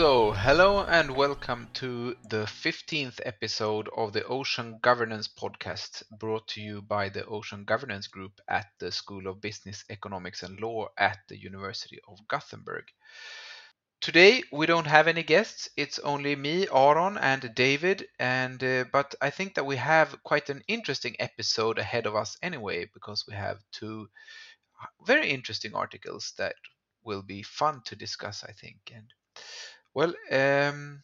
So, hello and welcome to the 15th episode of the Ocean Governance Podcast, brought to you by the Ocean Governance Group at the School of Business, Economics and Law at the University of Gothenburg. Today we don't have any guests. It's only me, Aron, and David. And uh, but I think that we have quite an interesting episode ahead of us anyway, because we have two very interesting articles that will be fun to discuss. I think. And well, um,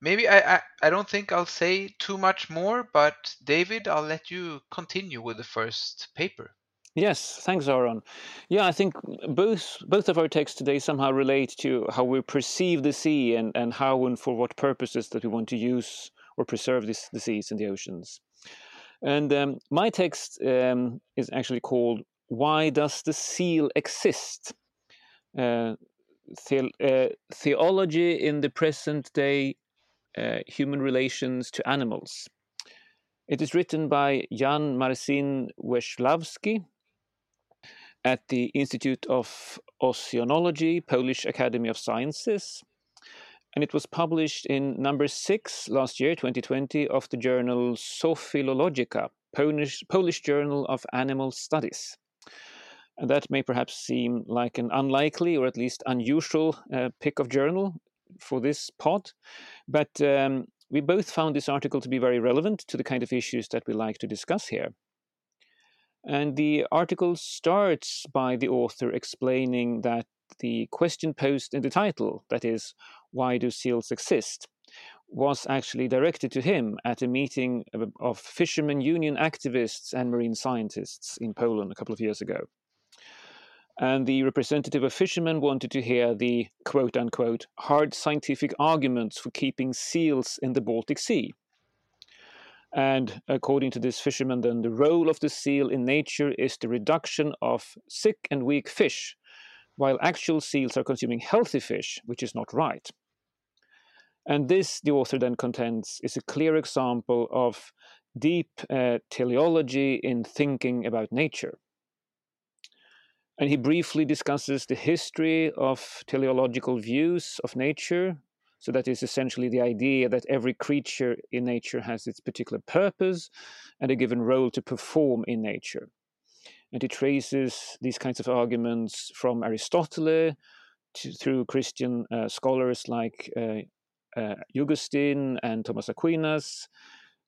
maybe I, I I don't think I'll say too much more. But David, I'll let you continue with the first paper. Yes, thanks, Aron. Yeah, I think both both of our texts today somehow relate to how we perceive the sea and, and how and for what purposes that we want to use or preserve this, the seas and the oceans. And um, my text um, is actually called "Why Does the Seal Exist?" Uh, the, uh, teleology in the present day uh, human relations to animals. It is written by Jan Marcin Wesławski at the Institute of Oceanology, Polish Academy of Sciences. And it was published in number six last year, 2020, of the journal Zoophilologica, Polish, Polish Journal of Animal Studies. That may perhaps seem like an unlikely or at least unusual uh, pick of journal for this pod, but um, we both found this article to be very relevant to the kind of issues that we like to discuss here. And the article starts by the author explaining that the question posed in the title, that is, why do seals exist, was actually directed to him at a meeting of fishermen union activists and marine scientists in Poland a couple of years ago. And the representative of fishermen wanted to hear the quote unquote hard scientific arguments for keeping seals in the Baltic Sea. And according to this fisherman, then the role of the seal in nature is the reduction of sick and weak fish, while actual seals are consuming healthy fish, which is not right. And this, the author then contends, is a clear example of deep uh, teleology in thinking about nature. And he briefly discusses the history of teleological views of nature, so that is essentially the idea that every creature in nature has its particular purpose and a given role to perform in nature. And he traces these kinds of arguments from Aristotle to, through Christian uh, scholars like uh, uh, Augustine and Thomas Aquinas,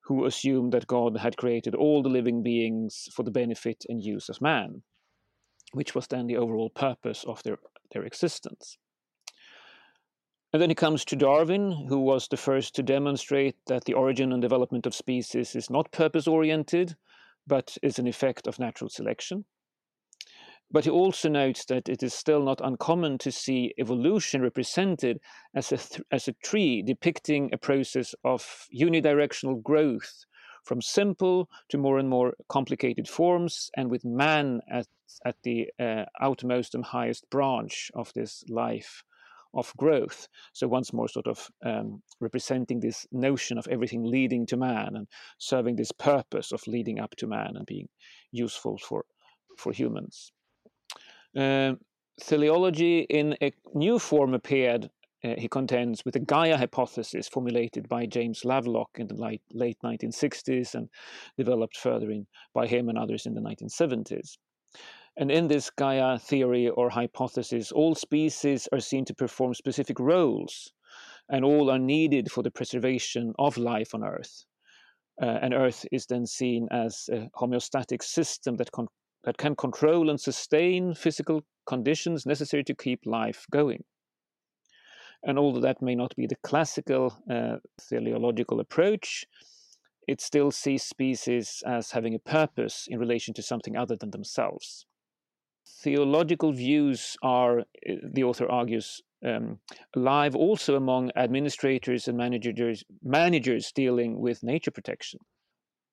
who assumed that God had created all the living beings for the benefit and use of man, which was then the overall purpose of their, their existence. And then he comes to Darwin, who was the first to demonstrate that the origin and development of species is not purpose oriented, but is an effect of natural selection. But he also notes that it is still not uncommon to see evolution represented as a, as a tree depicting a process of unidirectional growth from simple to more and more complicated forms, and with man at, at the uh, and highest branch of this life of growth. So once more, sort of um, representing this notion of everything leading to man and serving this purpose of leading up to man and being useful for for humans. Uh, in a new form appeared. Uh, he contends with the Gaia hypothesis formulated by James Lovelock in the late, late 1960s and developed further in, by him and others in the 1970s. And in this Gaia theory or hypothesis, all species are seen to perform specific roles, and all are needed for the preservation of life on Earth. Uh, and Earth is then seen as a homeostatic system that, con- that can control and sustain physical conditions necessary to keep life going. And although that may not be the classical uh, teleological approach, it still sees species as having a purpose in relation to something other than themselves teleological views are, eh, the author argues, um, alive also among administrators and managers, managers dealing with nature protection.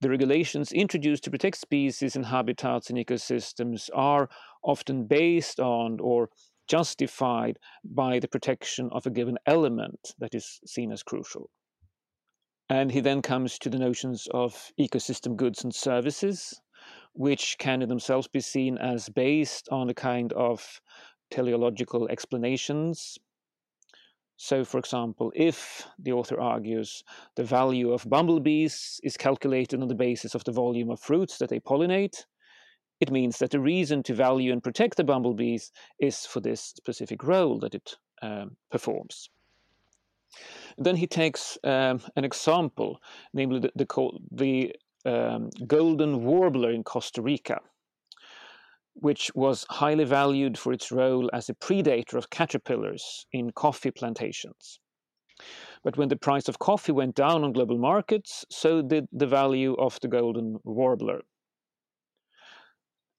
The regulations introduced to protect species and habitats and ecosystems are often based on or justified by the protection of a given element that is seen as crucial. And he then comes to the notions of ecosystem goods and services, which can in themselves be seen as based on a kind of teleological explanations. So, for example, if the author argues the value of bumblebees is calculated on the basis of the volume of fruits that they pollinate, it means that the reason to value and protect the bumblebees is for this specific role that it um, performs. Then he takes um, an example, namely the, the, the um, golden warbler in Costa Rica which was highly valued for its role as a predator of caterpillars in coffee plantations. But when the price of coffee went down on global markets, so did the value of the golden warbler.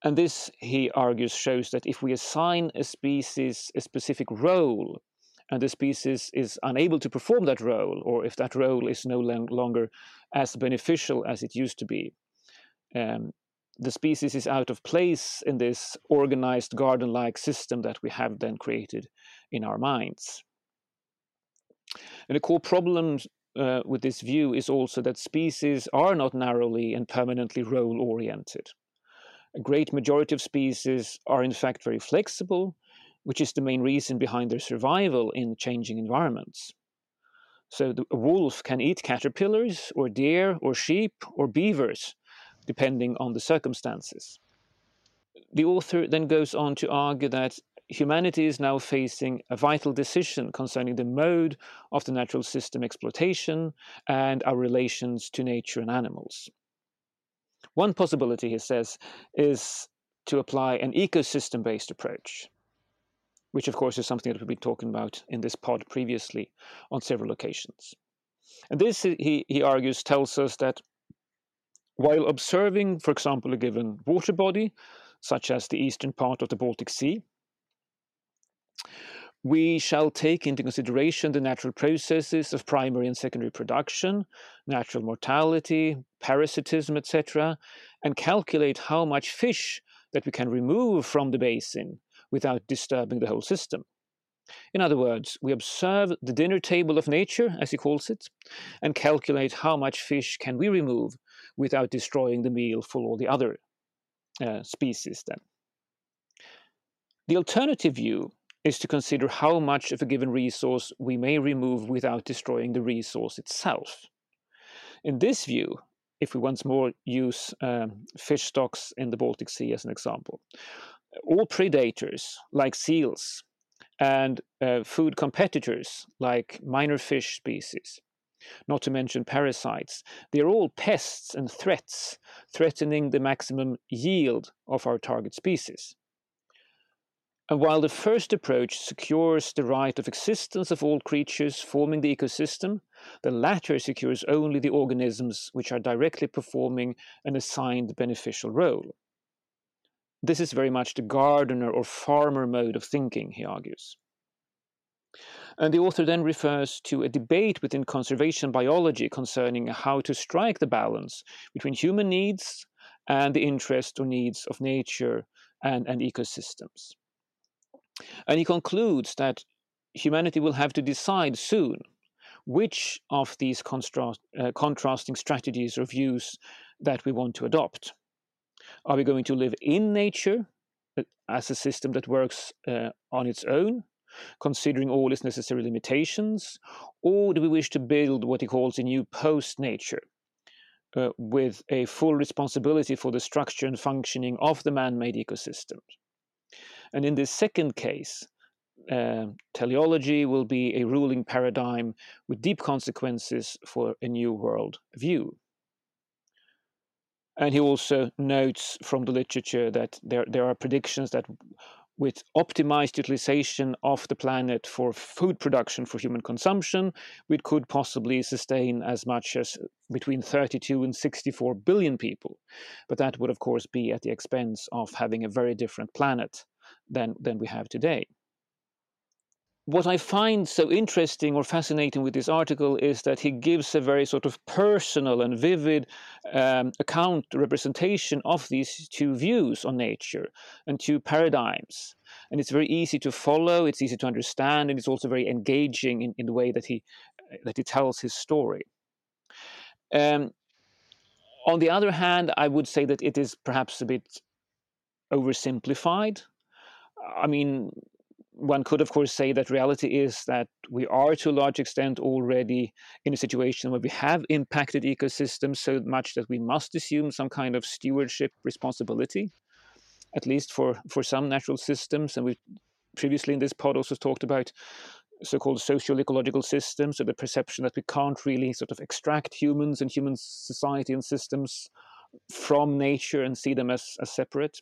And this, he argues, shows that if we assign a species a specific role and the species is unable to perform that role, or if that role is no longer as beneficial as it used to be, um, the species is out of place in this organized garden like system that we have then created in our minds. And the core problem uh, with this view is also that species are not narrowly and permanently role oriented. A great majority of species are, in fact, very flexible, which is the main reason behind their survival in changing environments. So, the, a wolf can eat caterpillars, or deer, or sheep, or beavers, depending on the circumstances. The author then goes on to argue that humanity is now facing a vital decision concerning the mode of the natural system exploitation and our relations to nature and animals. One possibility, he says, is to apply an ecosystem based approach, which, of course, is something that we've been talking about in this pod previously on several occasions. And this, he, he argues, tells us that while observing, for example, a given water body, such as the eastern part of the Baltic Sea, we shall take into consideration the natural processes of primary and secondary production, natural mortality, parasitism, etc., and calculate how much fish that we can remove from the basin without disturbing the whole system. In other words, we observe the dinner table of nature, as he calls it, and calculate how much fish can we remove without destroying the meal for all the other uh, species then. The alternative view is to consider how much of a given resource we may remove without destroying the resource itself. In this view, if we once more use um, fish stocks in the Baltic Sea as an example, all predators like seals and uh, food competitors like minor fish species not to mention parasites. They're all pests and threats, threatening the maximum yield of our target species. And while the first approach secures the right of existence of all creatures forming the ecosystem, the latter secures only the organisms which are directly performing an assigned beneficial role. This is very much the gardener or farmer mode of thinking, he argues. And the author then refers to a debate within conservation biology concerning how to strike the balance between human needs and the interest or needs of nature and, and ecosystems. And he concludes that humanity will have to decide soon which of these uh, contrasting strategies or views that we want to adopt. Are we going to live in nature uh, as a system that works uh, on its own, considering all its necessary limitations, or do we wish to build what he calls a new post nature? Uh, with a full responsibility for the structure and functioning of the man made ecosystem. And in this second case, uh, teleology will be a ruling paradigm with deep consequences for a new world view. And he also notes from the literature that there, there are predictions that with optimized utilization of the planet for food production for human consumption, we could possibly sustain as much as between 32 and 64 billion people. But that would, of course, be at the expense of having a very different planet than, than we have today what I find so interesting or fascinating with this article is that he gives a very sort of personal and vivid um, account representation of these two views on nature and two paradigms. And it's very easy to follow, it's easy to understand, and it's also very engaging in, in the way that he, that he tells his story. Um, on the other hand, I would say that it is perhaps a bit oversimplified. I mean, one could, of course, say that reality is that we are to a large extent already in a situation where we have impacted ecosystems so much that we must assume some kind of stewardship responsibility, at least for, for some natural systems. And we previously in this pod also talked about so-called social ecological systems, so the perception that we can't really sort of extract humans and human society and systems from nature and see them as, as separate.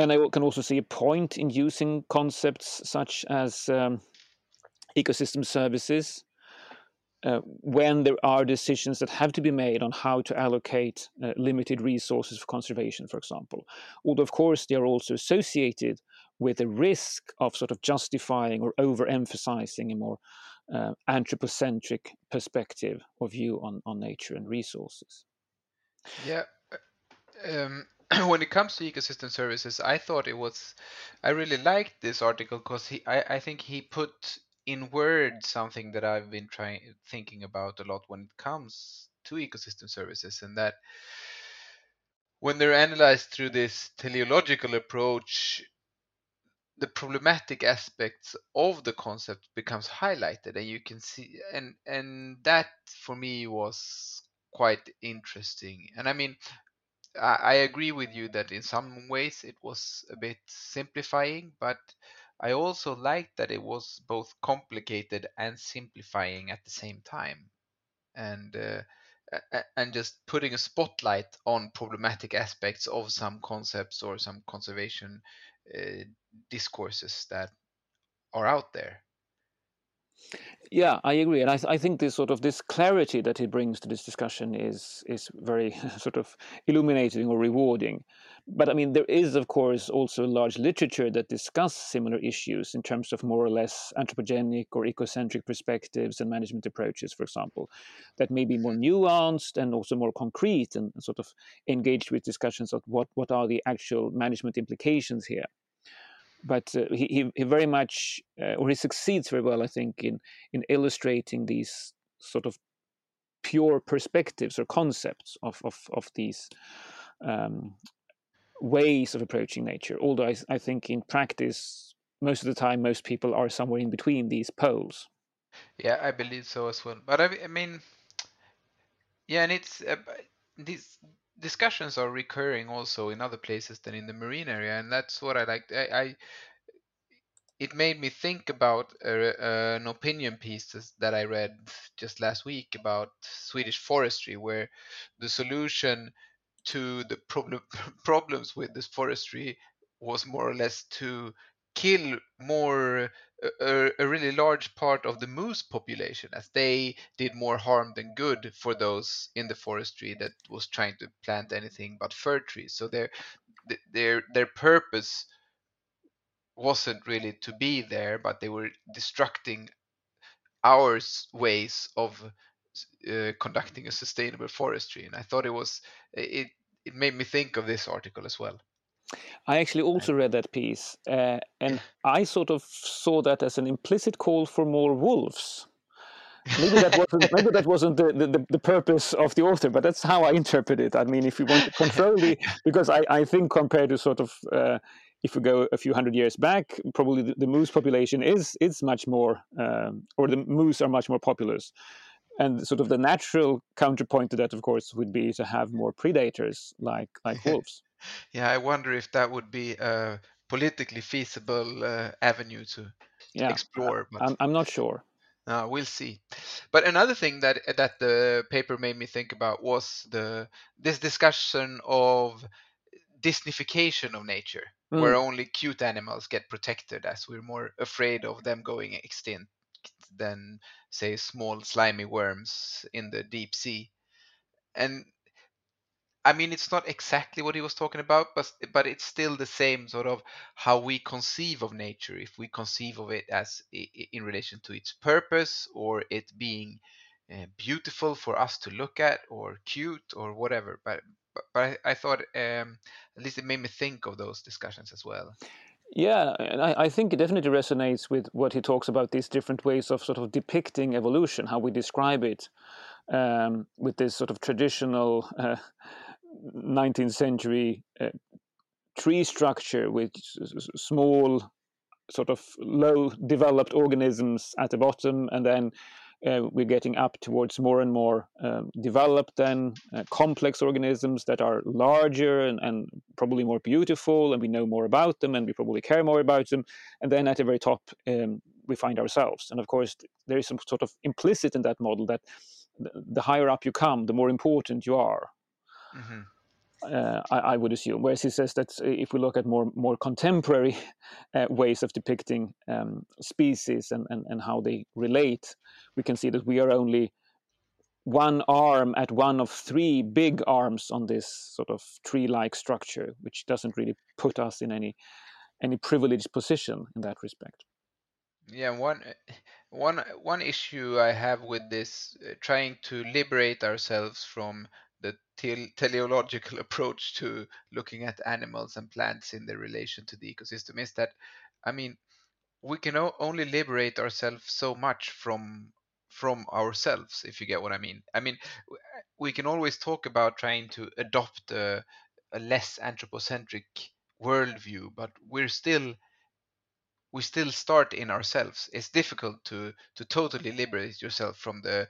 And I can also see a point in using concepts such as um, ecosystem services uh, when there are decisions that have to be made on how to allocate uh, limited resources for conservation, for example. Although, of course, they are also associated with the risk of sort of justifying or overemphasizing a more uh, anthropocentric perspective or view on, on nature and resources. Yeah. Uh, um, when it comes to ecosystem services, I thought it was, I really liked this article because he, I, I think he put in words something that I've been trying thinking about a lot when it comes to ecosystem services, and that when they're analyzed through this teleological approach, the problematic aspects of the concept becomes highlighted, and you can see, and and that for me was quite interesting. And I mean, I, agree with you that in some ways it was a bit simplifying, but I also liked that it was both complicated and simplifying at the same time, and uh, and just putting a spotlight on problematic aspects of some concepts or some conservation uh, discourses that are out there. Yeah, I agree, and I, I think this sort of this clarity that he brings to this discussion is is very sort of illuminating or rewarding. But I mean, there is of course also large literature that discuss similar issues in terms of more or less anthropogenic or ecocentric perspectives and management approaches, for example, that may be more nuanced and also more concrete and sort of engaged with discussions of what what are the actual management implications here but uh, he, he very much uh, or he succeeds very well i think in in illustrating these sort of pure perspectives or concepts of of, of these um, ways of approaching nature. Although I, I think in practice most of the time most people are somewhere in between these poles. Yeah i believe so as well. But i, I mean yeah and it's uh, these discussions are recurring also in other places than in the marine area, and that's what I like. I, I it made me think about a, an opinion piece that I read just last week about Swedish forestry, where the solution to the problem problems with this forestry was more or less to kill more a, a, really large part of the moose population as they did more harm than good for those in the forestry that was trying to plant anything but fir trees. So their their their purpose wasn't really to be there but they were destructing our ways of uh, conducting a sustainable forestry. And i thought it was it it made me think of this article as well I actually also read that piece, uh, and I sort of saw that as an implicit call for more wolves. Maybe that wasn't maybe that wasn't the, the, the purpose of the author, but that's how I interpret it. I mean, if you want to control the, because I, I think compared to sort of uh, if we go a few hundred years back, probably the, the moose population is is much more, um, or the moose are much more populous. And sort of the natural counterpoint to that, of course, would be to have more predators like like wolves yeah, I wonder if that would be a politically feasible uh, avenue to, to yeah, explore. But I'm, I'm not sure. Uh, we'll see. But another thing that that the paper made me think about was the this discussion of Disneyfication of nature, mm. where only cute animals get protected, as we're more afraid of them going extinct than, say, small slimy worms in the deep sea. And I mean, it's not exactly what he was talking about, but but it's still the same sort of how we conceive of nature. If we conceive of it as in relation to its purpose, or it being uh, beautiful for us to look at, or cute, or whatever. But but, but I, I, thought um, at least it made me think of those discussions as well. Yeah, and I, I, think it definitely resonates with what he talks about these different ways of sort of depicting evolution, how we describe it, um, with this sort of traditional uh, 19th century uh, tree structure with small sort of low developed organisms at the bottom, and then uh, we're getting up towards more and more um, developed and uh, complex organisms that are larger and, and, probably more beautiful, and we know more about them, and we probably care more about them. And then at the very top, um, we find ourselves. And of course, there is some sort of implicit in that model that the higher up you come, the more important you are. Mm-hmm. Uh, I, I, would assume. Whereas he says that if we look at more more contemporary uh, ways of depicting um, species and, and, and how they relate, we can see that we are only one arm at one of three big arms on this sort of tree-like structure, which doesn't really put us in any any privileged position in that respect. Yeah, one one one issue I have with this uh, trying to liberate ourselves from the teleological approach to looking at animals and plants in their relation to the ecosystem is that, I mean, we can only liberate ourselves so much from from ourselves, if you get what I mean. I mean, we can always talk about trying to adopt a, a less anthropocentric worldview, but we're still we still start in ourselves. It's difficult to to totally liberate yourself from the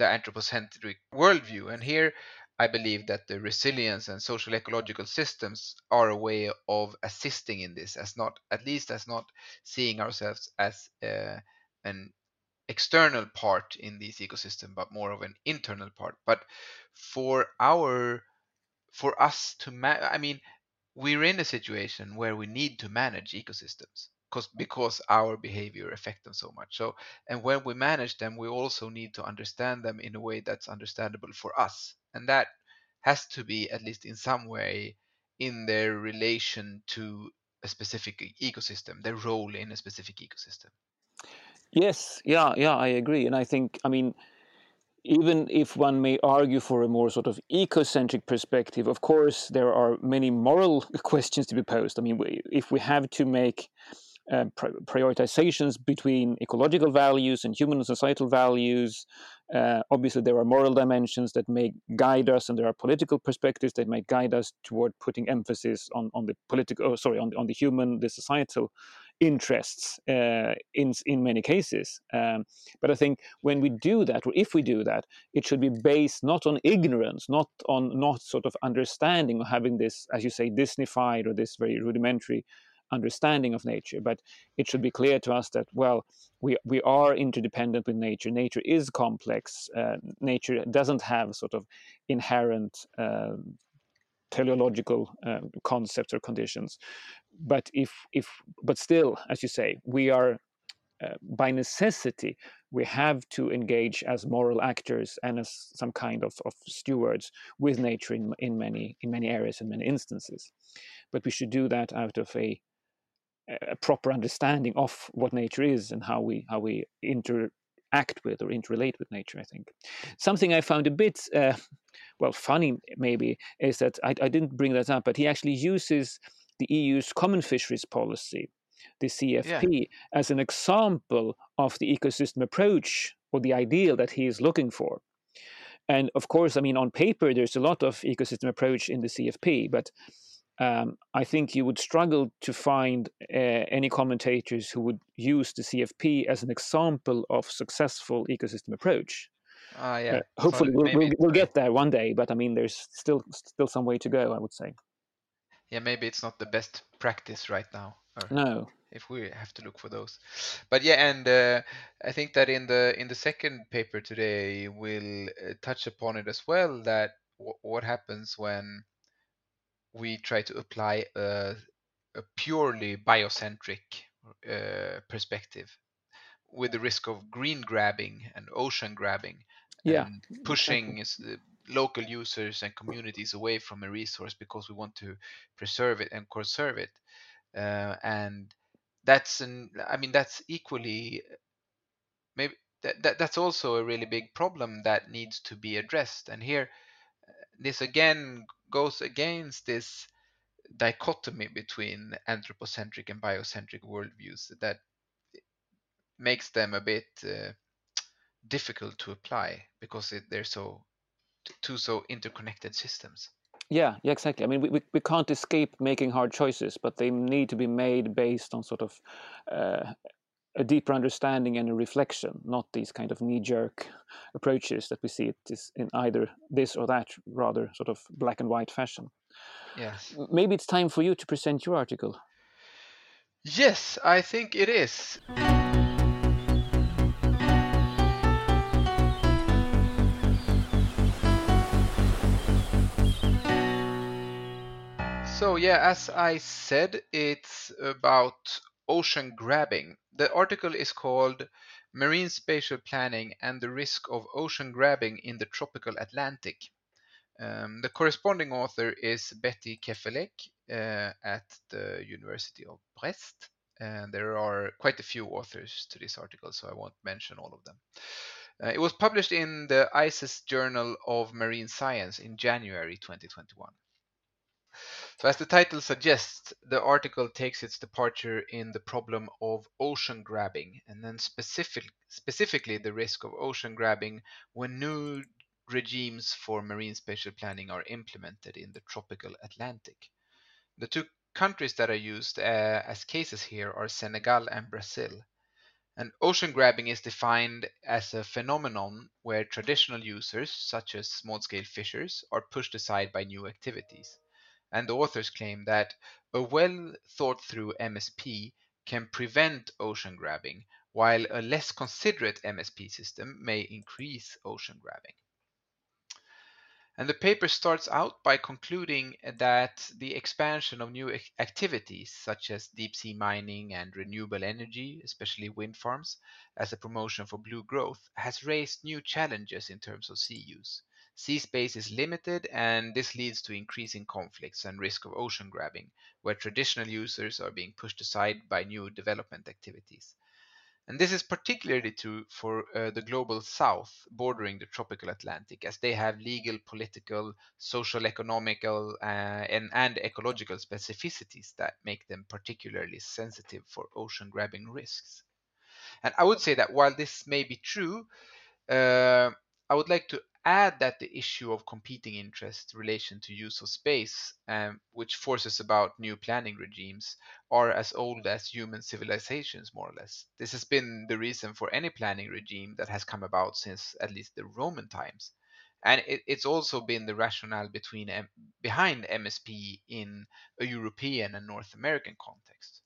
the anthropocentric worldview. And here, I believe that the resilience and social ecological systems are a way of assisting in this, as not at least as not seeing ourselves as uh, an external part in this ecosystem, but more of an internal part. But for our for us to ma- I mean, we're in a situation where we need to manage ecosystems because because our behavior affect them so much. So and when we manage them we also need to understand them in a way that's understandable for us. And that has to be at least in some way in their relation to a specific ecosystem their role in a specific ecosystem. Yes. Yeah yeah i agree. And i think i mean even if one may argue for a more sort of ecocentric perspective, of course, there are many moral questions to be posed. I mean, if we have to make uh, prioritizations between ecological values and human and societal values. Uh, obviously, there are moral dimensions that may guide us, and there are political perspectives that may guide us toward putting emphasis on, on the political, oh, sorry, on, on the human, the societal interests uh, in in many cases. Um, but I think when we do that, or if we do that, it should be based not on ignorance, not on not sort of understanding or having this, as you say, Disneyfied or this very rudimentary understanding of nature. But it should be clear to us that, well, we, we are interdependent with nature. Nature is complex. Uh, nature doesn't have sort of inherent uh, teleological um, concepts or conditions. But if, if, but still, as you say, we are uh, by necessity, we have to engage as moral actors and as some kind of, of stewards with nature in, in many in many areas and many instances. But we should do that out of a a proper understanding of what nature is and how we how we interact with or interrelate with nature. I think something I found a bit uh, well funny maybe is that I, I didn't bring that up, but he actually uses the EU's common fisheries policy, the CFP, yeah. as an example of the ecosystem approach or the ideal that he is looking for. And of course, I mean, on paper, there's a lot of ecosystem approach in the CFP, but um, I think you would struggle to find uh, any commentators who would use the CFP as an example of successful ecosystem approach. Uh, yeah. Uh, hopefully, so we'll, we'll, we'll, get there one day, but I mean, there's still still some way to go. I would say. Yeah, maybe it's not the best practice right now. no. If we have to look for those, but yeah, and uh, I think that in the in the second paper today we'll uh, touch upon it as well. That w- what happens when we try to apply a, a purely biocentric uh, perspective with the risk of green grabbing and ocean grabbing yeah pushing exactly. local users and communities away from a resource because we want to preserve it and conserve it. Uh, and that's an i mean that's equally maybe that, that that's also a really big problem that needs to be addressed. And here this again goes against this dichotomy between anthropocentric and biocentric worldviews that makes them a bit uh, difficult to apply because it, they're so two so interconnected systems. Yeah, yeah, exactly. I mean, we, we can't escape making hard choices, but they need to be made based on sort of uh, a deeper understanding and a reflection, not these kind of knee-jerk approaches that we see it is in either this or that rather sort of black and white fashion. Yes. Maybe it's time for you to present your article. Yes, I think it is. So, yeah, as I said, it's about ocean grabbing. The article is called Marine Spatial Planning and the Risk of Ocean Grabbing in the Tropical Atlantic. Um, the corresponding author is Betty Queffelec uh, at the University of Brest. And there are quite a few authors to this article, so I won't mention all of them. Uh, it was published in the ICES Journal of Marine Science in January 2021. So, as the title suggests, the article takes its departure in the problem of ocean grabbing, and then specific, specifically the risk of ocean grabbing when new regimes for marine spatial planning are implemented in the tropical Atlantic. The two countries that are used uh, as cases here are Senegal and Brazil. And ocean grabbing is defined as a phenomenon where traditional users, such as small scale fishers, are pushed aside by new activities and the authors claim that a well thought through MSP can prevent ocean grabbing, while a less considerate MSP system may increase ocean grabbing. And the paper starts out by concluding that the expansion of new activities, such as deep sea mining and renewable energy, especially wind farms, as a promotion for blue growth, has raised new challenges in terms of sea use. Sea space is limited, and this leads to increasing conflicts and risk of ocean grabbing, where traditional users are being pushed aside by new development activities. And this is particularly true for uh, the global south bordering the tropical Atlantic, as they have legal, political, social, economical, uh, and, and ecological specificities that make them particularly sensitive for ocean grabbing risks. And I would say that while this may be true, uh, I would like to add that the issue of competing interests relation to use of space, um, which forces about new planning regimes, are as old as human civilizations, more or less. This has been the reason for any planning regime that has come about since at least the Roman times. And it, it's also been the rationale between, behind MSP in a European and North American context.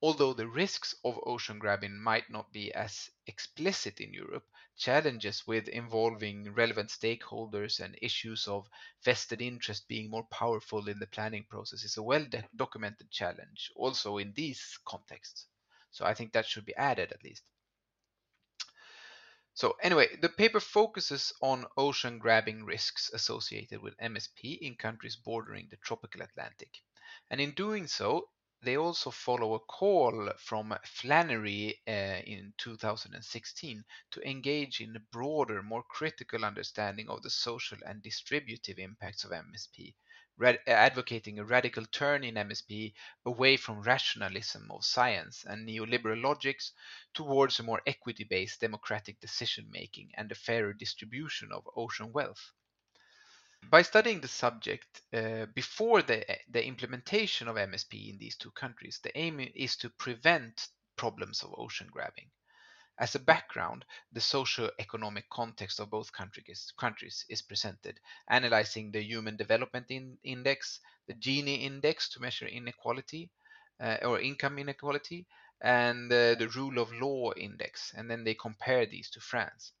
Although the risks of ocean grabbing might not be as explicit in Europe, challenges with involving relevant stakeholders and issues of vested interest being more powerful in the planning process is a well documented challenge also in these contexts. So I think that should be added at least. So anyway, the paper focuses on ocean grabbing risks associated with MSP in countries bordering the tropical Atlantic. And in doing so, they also follow a call from Flannery uh, in 2016 to engage in a broader, more critical understanding of the social and distributive impacts of MSP, advocating a radical turn in MSP away from rationalism of science and neoliberal logics towards a more equity based democratic decision making and a fairer distribution of ocean wealth. By studying the subject uh, before the, the implementation of MSP in these two countries, the aim is to prevent problems of ocean grabbing. As a background, the socio-economic context of both countries, countries is presented, analyzing the Human Development in, Index, the Gini Index to measure inequality uh, or income inequality, and uh, the Rule of Law Index, and then they compare these to France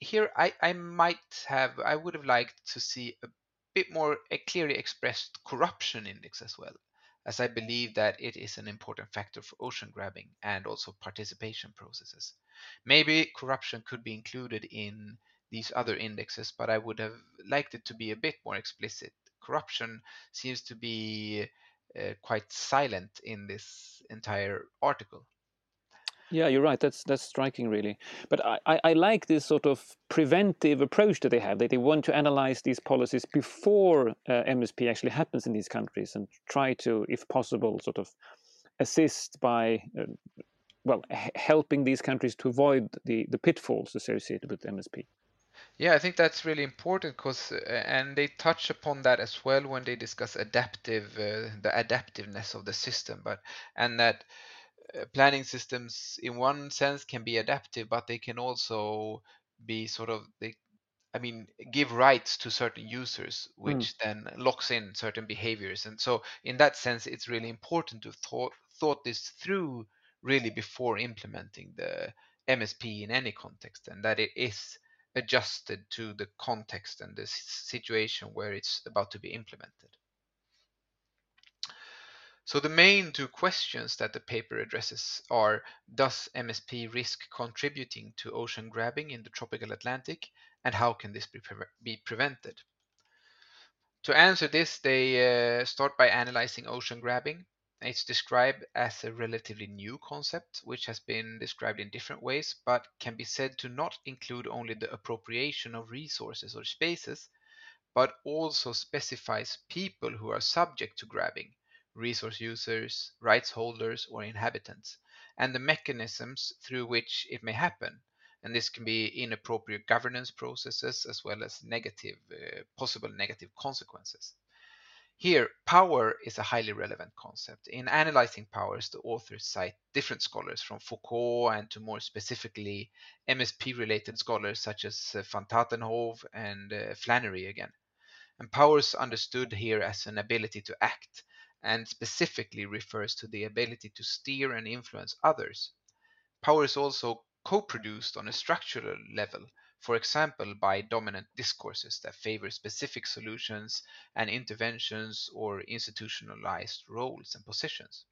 here I, I might have I would have liked to see a bit more a clearly expressed corruption index as well, as I believe that it is an important factor for ocean grabbing and also participation processes. Maybe corruption could be included in these other indexes, but I would have liked it to be a bit more explicit. Corruption seems to be uh, quite silent in this entire article. Yeah, you're right. That's that's striking, really. But I, I, I, like this sort of preventive approach that they have. That they want to analyze these policies before uh, MSP actually happens in these countries and try to, if possible, sort of assist by, uh, well, helping these countries to avoid the the pitfalls associated with MSP. Yeah, I think that's really important because, uh, and they touch upon that as well when they discuss adaptive, uh, the adaptiveness of the system, but and that planning systems, in one sense, can be adaptive, but they can also be sort of they I mean, give rights to certain users, which mm. then locks in certain behaviors. And so, in that sense, it's really important to thought thought this through really before implementing the MSP in any context, and that it is adjusted to the context and the situation where it's about to be implemented. So the main two questions that the paper addresses are Does MSP risk contributing to ocean grabbing in the tropical Atlantic and how can this be, pre be prevented? To answer this, they uh, start by analyzing ocean grabbing. It's described as a relatively new concept, which has been described in different ways, but can be said to not include only the appropriation of resources or spaces, but also specifies people who are subject to grabbing, resource users, rights holders, or inhabitants, and the mechanisms through which it may happen. And this can be inappropriate governance processes as well as negative, uh, possible negative consequences. Here, power is a highly relevant concept. In analyzing powers, the authors cite different scholars from Foucault and to more specifically MSP related scholars such as uh, van Tatenhove and uh, Flannery again. And powers understood here as an ability to act and specifically refers to the ability to steer and influence others. Power is also co-produced on a structural level, for example by dominant discourses that favor specific solutions and interventions or institutionalized roles and positions.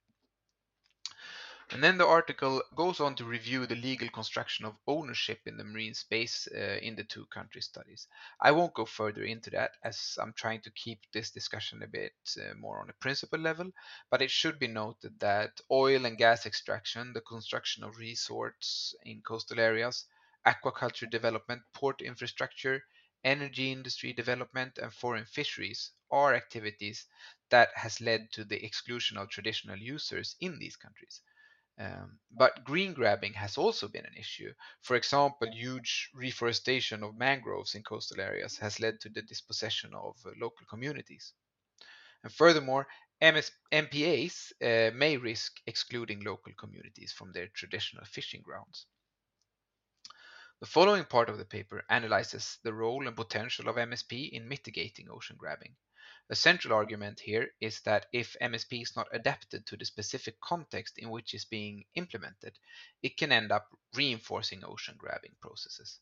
And then the article goes on to review the legal construction of ownership in the marine space uh, in the two country studies. I won't go further into that as I'm trying to keep this discussion a bit uh, more on a principle level, but it should be noted that oil and gas extraction, the construction of resorts in coastal areas, aquaculture development, port infrastructure, energy industry development, and foreign fisheries are activities that has led to the exclusion of traditional users in these countries. Um, but green grabbing has also been an issue. For example, huge reforestation of mangroves in coastal areas has led to the dispossession of uh, local communities. And furthermore, MS MPAs uh, may risk excluding local communities from their traditional fishing grounds. The following part of the paper analyzes the role and potential of MSP in mitigating ocean grabbing. A central argument here is that if MSP is not adapted to the specific context in which it's being implemented, it can end up reinforcing ocean grabbing processes.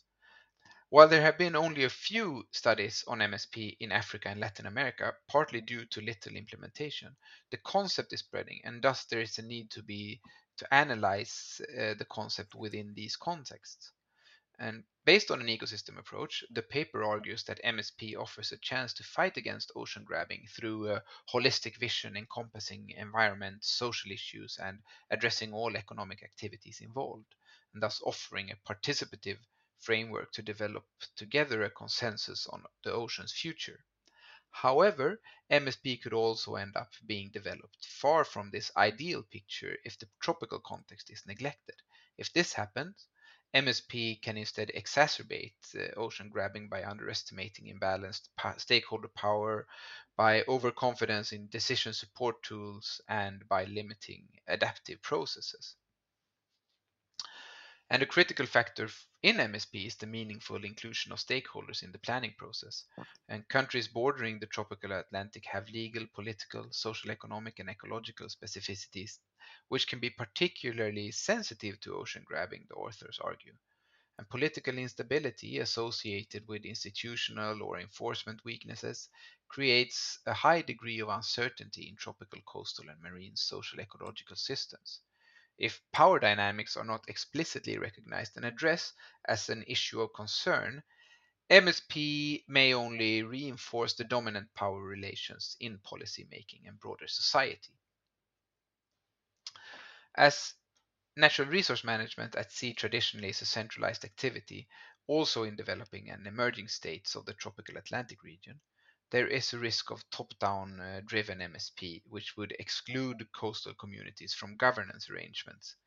While there have been only a few studies on MSP in Africa and Latin America, partly due to little implementation, the concept is spreading and thus there is a need to be to analyze uh, the concept within these contexts. And based on an ecosystem approach, the paper argues that MSP offers a chance to fight against ocean grabbing through a holistic vision encompassing environment, social issues, and addressing all economic activities involved, and thus offering a participative framework to develop together a consensus on the ocean's future. However, MSP could also end up being developed far from this ideal picture if the tropical context is neglected. If this happens, MSP can instead exacerbate ocean grabbing by underestimating imbalanced stakeholder power, by overconfidence in decision support tools, and by limiting adaptive processes. And a critical factor in MSP is the meaningful inclusion of stakeholders in the planning process. And countries bordering the tropical Atlantic have legal, political, social, economic, and ecological specificities which can be particularly sensitive to ocean grabbing, the authors argue. And political instability associated with institutional or enforcement weaknesses creates a high degree of uncertainty in tropical coastal and marine social ecological systems. If power dynamics are not explicitly recognized and addressed as an issue of concern, MSP may only reinforce the dominant power relations in policymaking and broader society. As natural resource management at sea traditionally is a centralized activity, also in developing and emerging states of the tropical Atlantic region, there is a risk of top-down uh, driven MSP, which would exclude coastal communities from governance arrangements.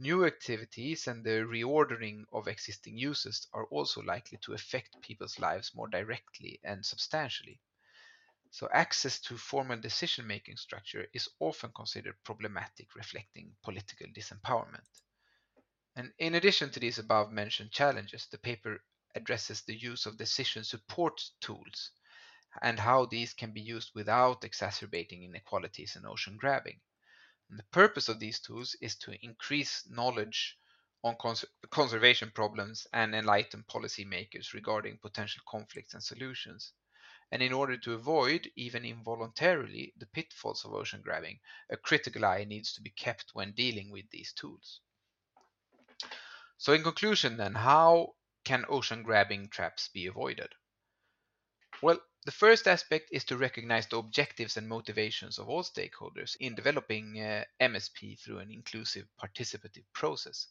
New activities and the reordering of existing uses are also likely to affect people's lives more directly and substantially. So access to formal decision-making structure is often considered problematic, reflecting political disempowerment. And in addition to these above mentioned challenges, the paper addresses the use of decision support tools and how these can be used without exacerbating inequalities and ocean grabbing. And the purpose of these tools is to increase knowledge on cons conservation problems and enlighten policymakers regarding potential conflicts and solutions. And in order to avoid, even involuntarily, the pitfalls of ocean grabbing, a critical eye needs to be kept when dealing with these tools. So in conclusion then, how can ocean grabbing traps be avoided? Well, the first aspect is to recognize the objectives and motivations of all stakeholders in developing uh, MSP through an inclusive participative process.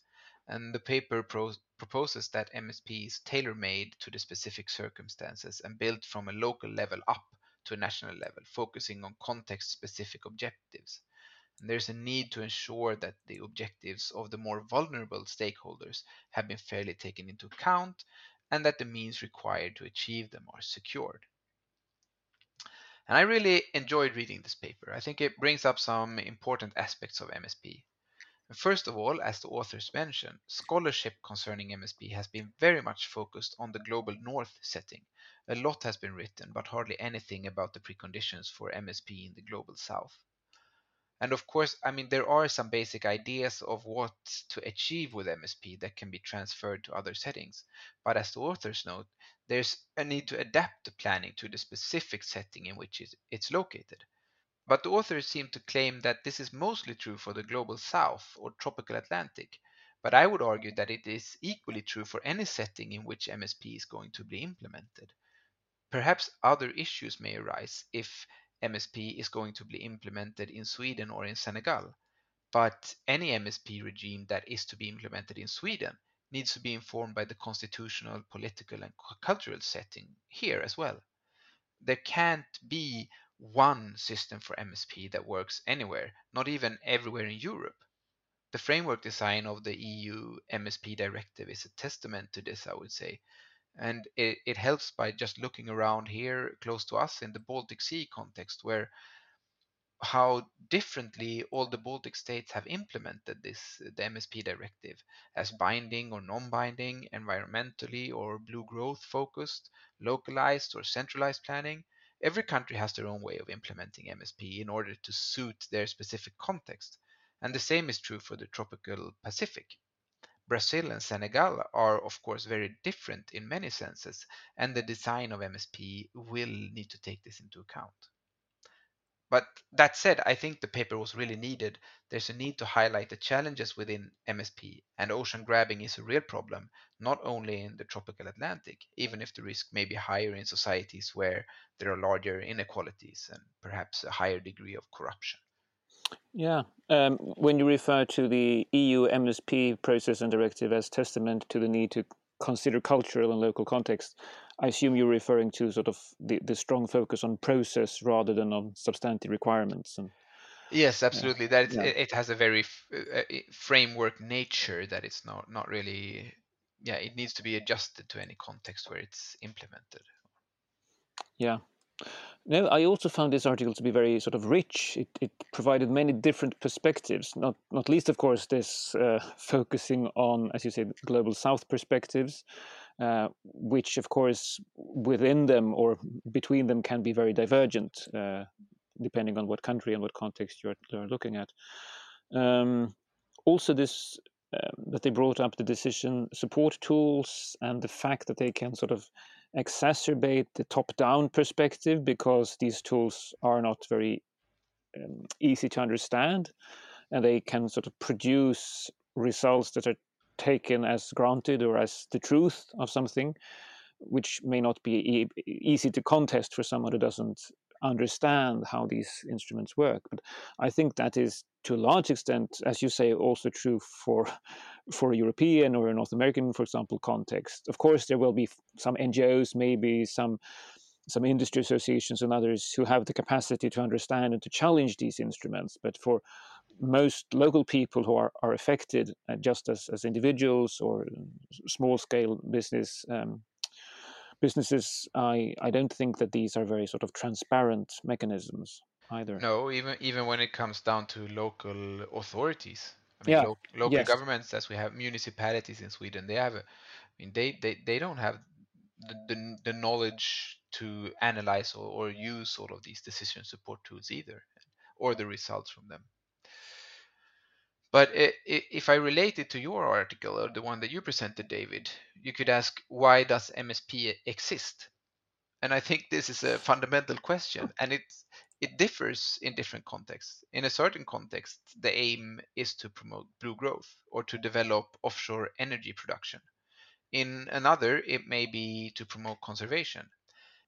And the paper pro proposes that MSP is tailor-made to the specific circumstances and built from a local level up to a national level, focusing on context-specific objectives. And there's a need to ensure that the objectives of the more vulnerable stakeholders have been fairly taken into account and that the means required to achieve them are secured. And I really enjoyed reading this paper. I think it brings up some important aspects of MSP. First of all, as the authors mention, scholarship concerning MSP has been very much focused on the global north setting. A lot has been written, but hardly anything about the preconditions for MSP in the global south. And of course, I mean, there are some basic ideas of what to achieve with MSP that can be transferred to other settings. But as the authors note, there's a need to adapt the planning to the specific setting in which it's located. But the authors seem to claim that this is mostly true for the global south or tropical Atlantic. But I would argue that it is equally true for any setting in which MSP is going to be implemented. Perhaps other issues may arise if MSP is going to be implemented in Sweden or in Senegal. But any MSP regime that is to be implemented in Sweden needs to be informed by the constitutional, political, and cultural setting here as well. There can't be one system for MSP that works anywhere, not even everywhere in Europe. The framework design of the EU MSP directive is a testament to this, I would say. And it, it helps by just looking around here close to us in the Baltic Sea context, where how differently all the Baltic states have implemented this the MSP directive as binding or non-binding, environmentally or blue growth focused, localized or centralized planning. Every country has their own way of implementing MSP in order to suit their specific context. And the same is true for the tropical Pacific. Brazil and Senegal are, of course, very different in many senses, and the design of MSP will need to take this into account. But that said, I think the paper was really needed. There's a need to highlight the challenges within MSP, and ocean grabbing is a real problem, not only in the tropical Atlantic, even if the risk may be higher in societies where there are larger inequalities and perhaps a higher degree of corruption. Yeah, um, when you refer to the EU MSP process and directive as testament to the need to consider cultural and local context, I assume you're referring to sort of the, the strong focus on process rather than on substantive requirements. And, yes, absolutely. Yeah. That yeah. it, has a very uh, framework nature that it's not not really. Yeah, it needs to be adjusted to any context where it's implemented. Yeah. No, I also found this article to be very sort of rich. It, it provided many different perspectives, not not least, of course, this uh, focusing on, as you said, global South perspectives, uh, which, of course, within them or between them can be very divergent, uh, depending on what country and what context you're, you're looking at. Um, also, this um, that they brought up the decision support tools and the fact that they can sort of exacerbate the top-down perspective because these tools are not very um, easy to understand and they can sort of produce results that are taken as granted or as the truth of something which may not be e easy to contest for someone who doesn't understand how these instruments work. But I think that is to a large extent, as you say, also true for for a European or a North American, for example, context. Of course, there will be some NGOs, maybe some some industry associations and others who have the capacity to understand and to challenge these instruments. But for most local people who are, are affected uh, just as, as individuals or small scale business um, businesses I, I don't think that these are very sort of transparent mechanisms either no even even when it comes down to local authorities I mean, yeah. lo- local yes. governments, as we have municipalities in Sweden, they have, a, I mean, they, they, they don't have the, the, the knowledge to analyze or, or use all of these decision support tools either, or the results from them. But if I relate it to your article or the one that you presented, David, you could ask, why does MSP exist? And I think this is a fundamental question, and it's it differs in different contexts. In a certain context, the aim is to promote blue growth or to develop offshore energy production. In another, it may be to promote conservation.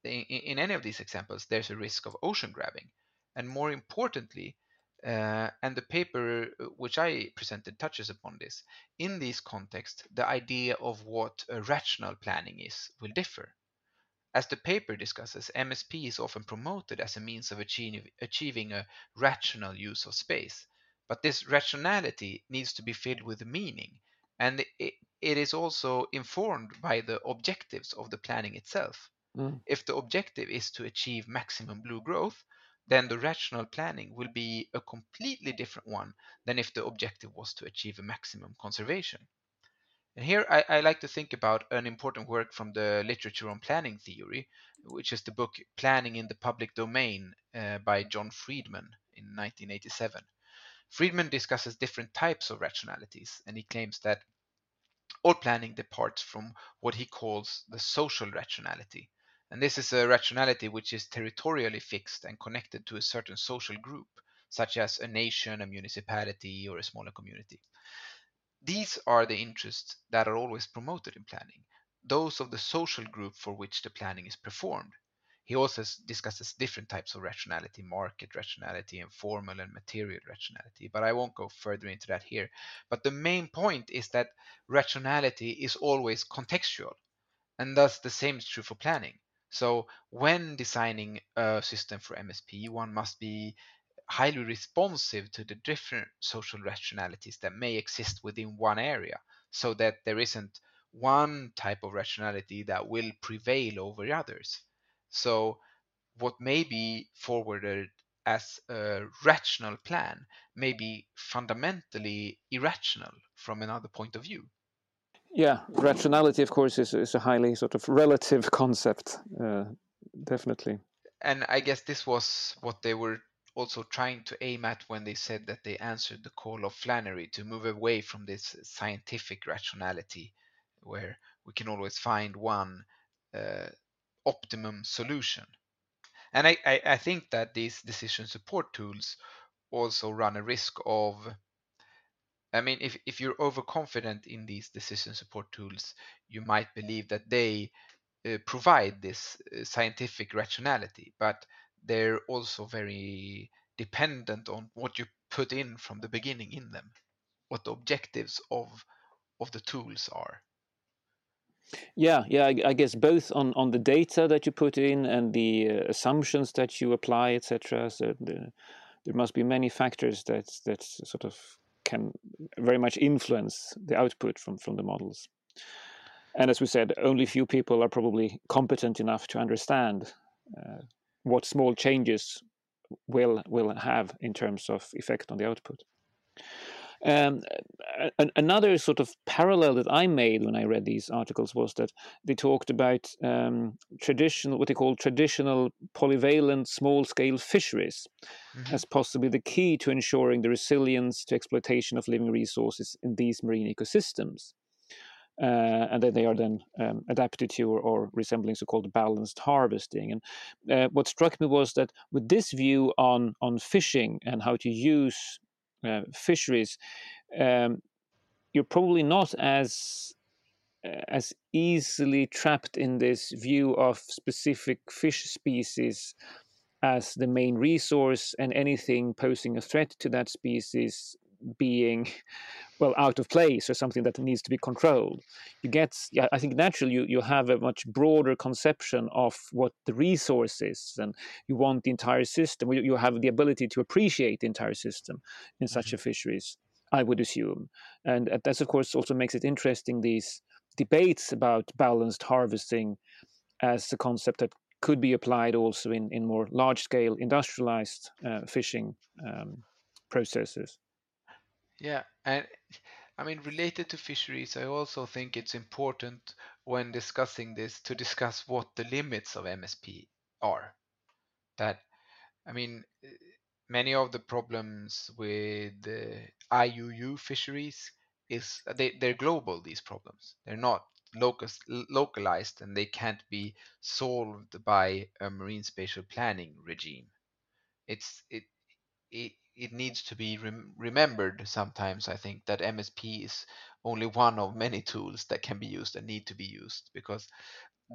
In, in any of these examples, there's a risk of ocean grabbing. And more importantly, uh, and the paper uh, which I presented touches upon this, in these contexts, the idea of what a rational planning is will differ. As the paper discusses, MSP is often promoted as a means of achieve, achieving a rational use of space. But this rationality needs to be filled with meaning, and it, it is also informed by the objectives of the planning itself. Mm. If the objective is to achieve maximum blue growth, then the rational planning will be a completely different one than if the objective was to achieve a maximum conservation. And here I, I, like to think about an important work from the literature on planning theory, which is the book Planning in the Public Domain uh, by John Friedmann in 1987. Friedmann discusses different types of rationalities, and he claims that all planning departs from what he calls the social rationality. And this is a rationality which is territorially fixed and connected to a certain social group, such as a nation, a municipality, or a smaller community. These are the interests that are always promoted in planning, those of the social group for which the planning is performed. He also discusses different types of rationality, market rationality, and formal and material rationality, but I won't go further into that here. But the main point is that rationality is always contextual, and thus the same is true for planning. So when designing a system for MSP, one must be highly responsive to the different social rationalities that may exist within one area so that there isn't one type of rationality that will prevail over others. So what may be forwarded as a rational plan may be fundamentally irrational from another point of view. Yeah, rationality, of course, is, is a highly sort of relative concept, uh, definitely. And I guess this was what they were also trying to aim at when they said that they answered the call of Flannery to move away from this scientific rationality where we can always find one uh, optimum solution. And I, I, I think that these decision support tools also run a risk of I mean, if, if you're overconfident in these decision support tools, you might believe that they uh, provide this uh, scientific rationality, but they're also very dependent on what you put in from the beginning in them, what the objectives of of the tools are. Yeah, yeah, I, I guess both on on the data that you put in and the uh, assumptions that you apply, etc. So the, there must be many factors that that sort of can very much influence the output from from the models. And as we said, only few people are probably competent enough to understand uh, what small changes will will have in terms of effect on the output. Um, another sort of parallel that I made when I read these articles was that they talked about um, traditional, what they call traditional polyvalent small-scale fisheries, mm-hmm. as possibly the key to ensuring the resilience to exploitation of living resources in these marine ecosystems uh, and then they are then um, adapted to or, or, resembling so-called balanced harvesting. And uh, what struck me was that with this view on on fishing and how to use uh, fisheries, um, you're probably not as uh, as easily trapped in this view of specific fish species as the main resource and anything posing a threat to that species being well out of place or something that needs to be controlled. You get yeah, i think naturally you, you have a much broader conception of what the resource is and you want the entire system you, you have the ability to appreciate the entire system in such Mhm. a fisheries i would assume. And that's of course also makes it interesting these debates about balanced harvesting as a concept that could be applied also in, in more large scale industrialized uh, fishing um, processes Yeah, and I mean, related to fisheries, I also think it's important when discussing this to discuss what the limits of MSP are. That, I mean, many of the problems with the IUU fisheries is they, they're global, these problems. They're not locus, localized and they can't be solved by a marine spatial planning regime. It's it it, it needs to be rem- remembered sometimes i think that msp is only one of many tools that can be used and need to be used because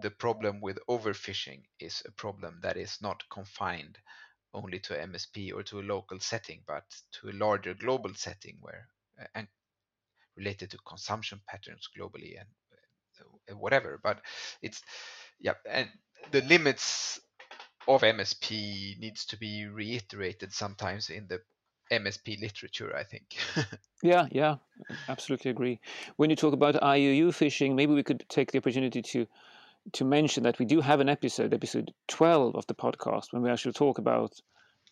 the problem with overfishing is a problem that is not confined only to msp or to a local setting but to a larger global setting where uh, and related to consumption patterns globally and uh, whatever. But it's yeah and the limits of MSP needs to be reiterated sometimes in the MSP literature, I think. Yeah, yeah, absolutely agree. When you talk about IUU fishing, maybe we could take the opportunity to to mention that we do have an episode, episode 12 of the podcast, when we actually talk about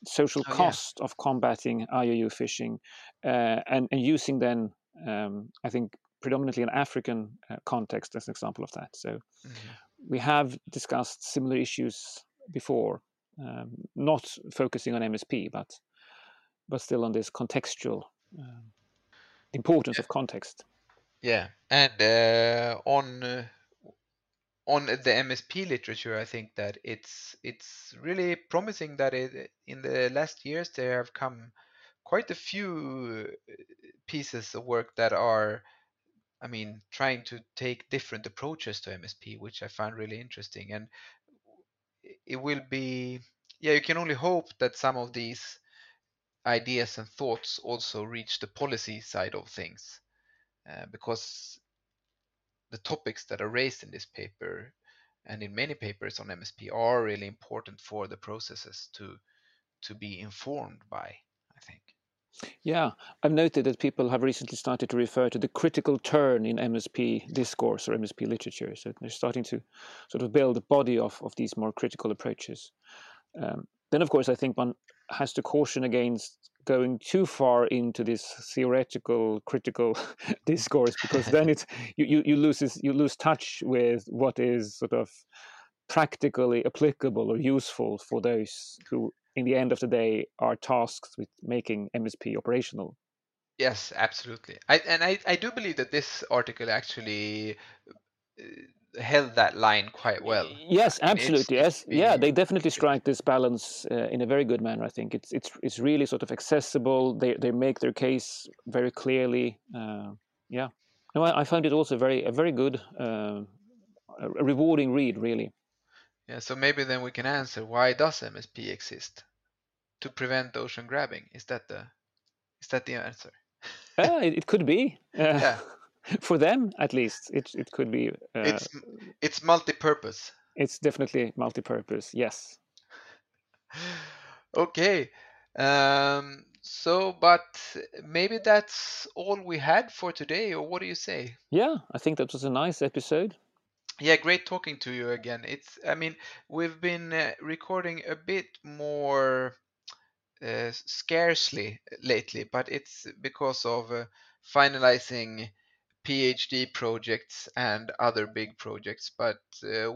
social Oh, yeah. cost of combating IUU fishing uh, and, and using then, um, I think, predominantly an African uh, context as an example of that. So Mhm. we have discussed similar issues before, um, not focusing on MSP, but but still on this contextual um, importance of context. Yeah, and uh, on uh, on the MSP literature, I think that it's it's really promising that it, in the last years there have come quite a few uh, pieces of work that are, I mean, trying to take different approaches to MSP, which I find really interesting. And it will be, yeah, you can only hope that some of these ideas and thoughts also reach the policy side of things, uh, because the topics that are raised in this paper and in many papers on MSP are really important for the processes to to be informed by. I think. Yeah, I've noted that people have recently started to refer to the critical turn in MSP discourse or MSP literature. So they're starting to sort of build a body of, of these more critical approaches. Um, then, of course, I think one has to caution against going too far into this theoretical critical discourse because then it's you, you, you lose this, you lose touch with what is sort of practically applicable or useful for those who in the end of the day are tasked with making MSP operational. Yes, absolutely. I, and I, I do believe that this article actually uh, held that line quite well. Yes, I mean, it's- absolutely. Yes, yeah, they definitely strike this balance uh, in a very good manner. I think it's it's it's really sort of accessible. They they make their case very clearly. Uh, yeah, no, I, I found it also very a very good, uh, a rewarding read. Really. Yeah, so maybe then we can answer why does MSP exist? To prevent ocean grabbing. Is that the is that the answer? Uh, it, it could be. Yeah. For them, at least, it it could be. Uh, It's it's multi-purpose. it's definitely multi-purpose. Yes. Okay. Um, so, but maybe that's all we had for today, or what do you say? Yeah, I think that was a nice episode. Yeah, great talking to you again. It's, I mean, we've been uh, recording a bit more uh, scarcely lately, but it's because of uh, finalizing PhD projects and other big projects. But uh,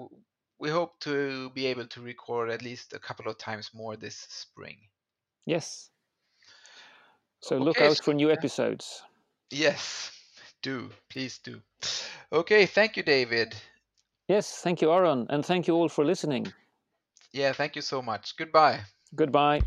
we hope to be able to record at least a couple of times more this spring. Yes. So look out so- for new episodes. Yes, do. Please do. Okay, thank you, David. Yes, thank you, Aaron, and thank you all for listening. Yeah, thank you so much. Goodbye. Goodbye.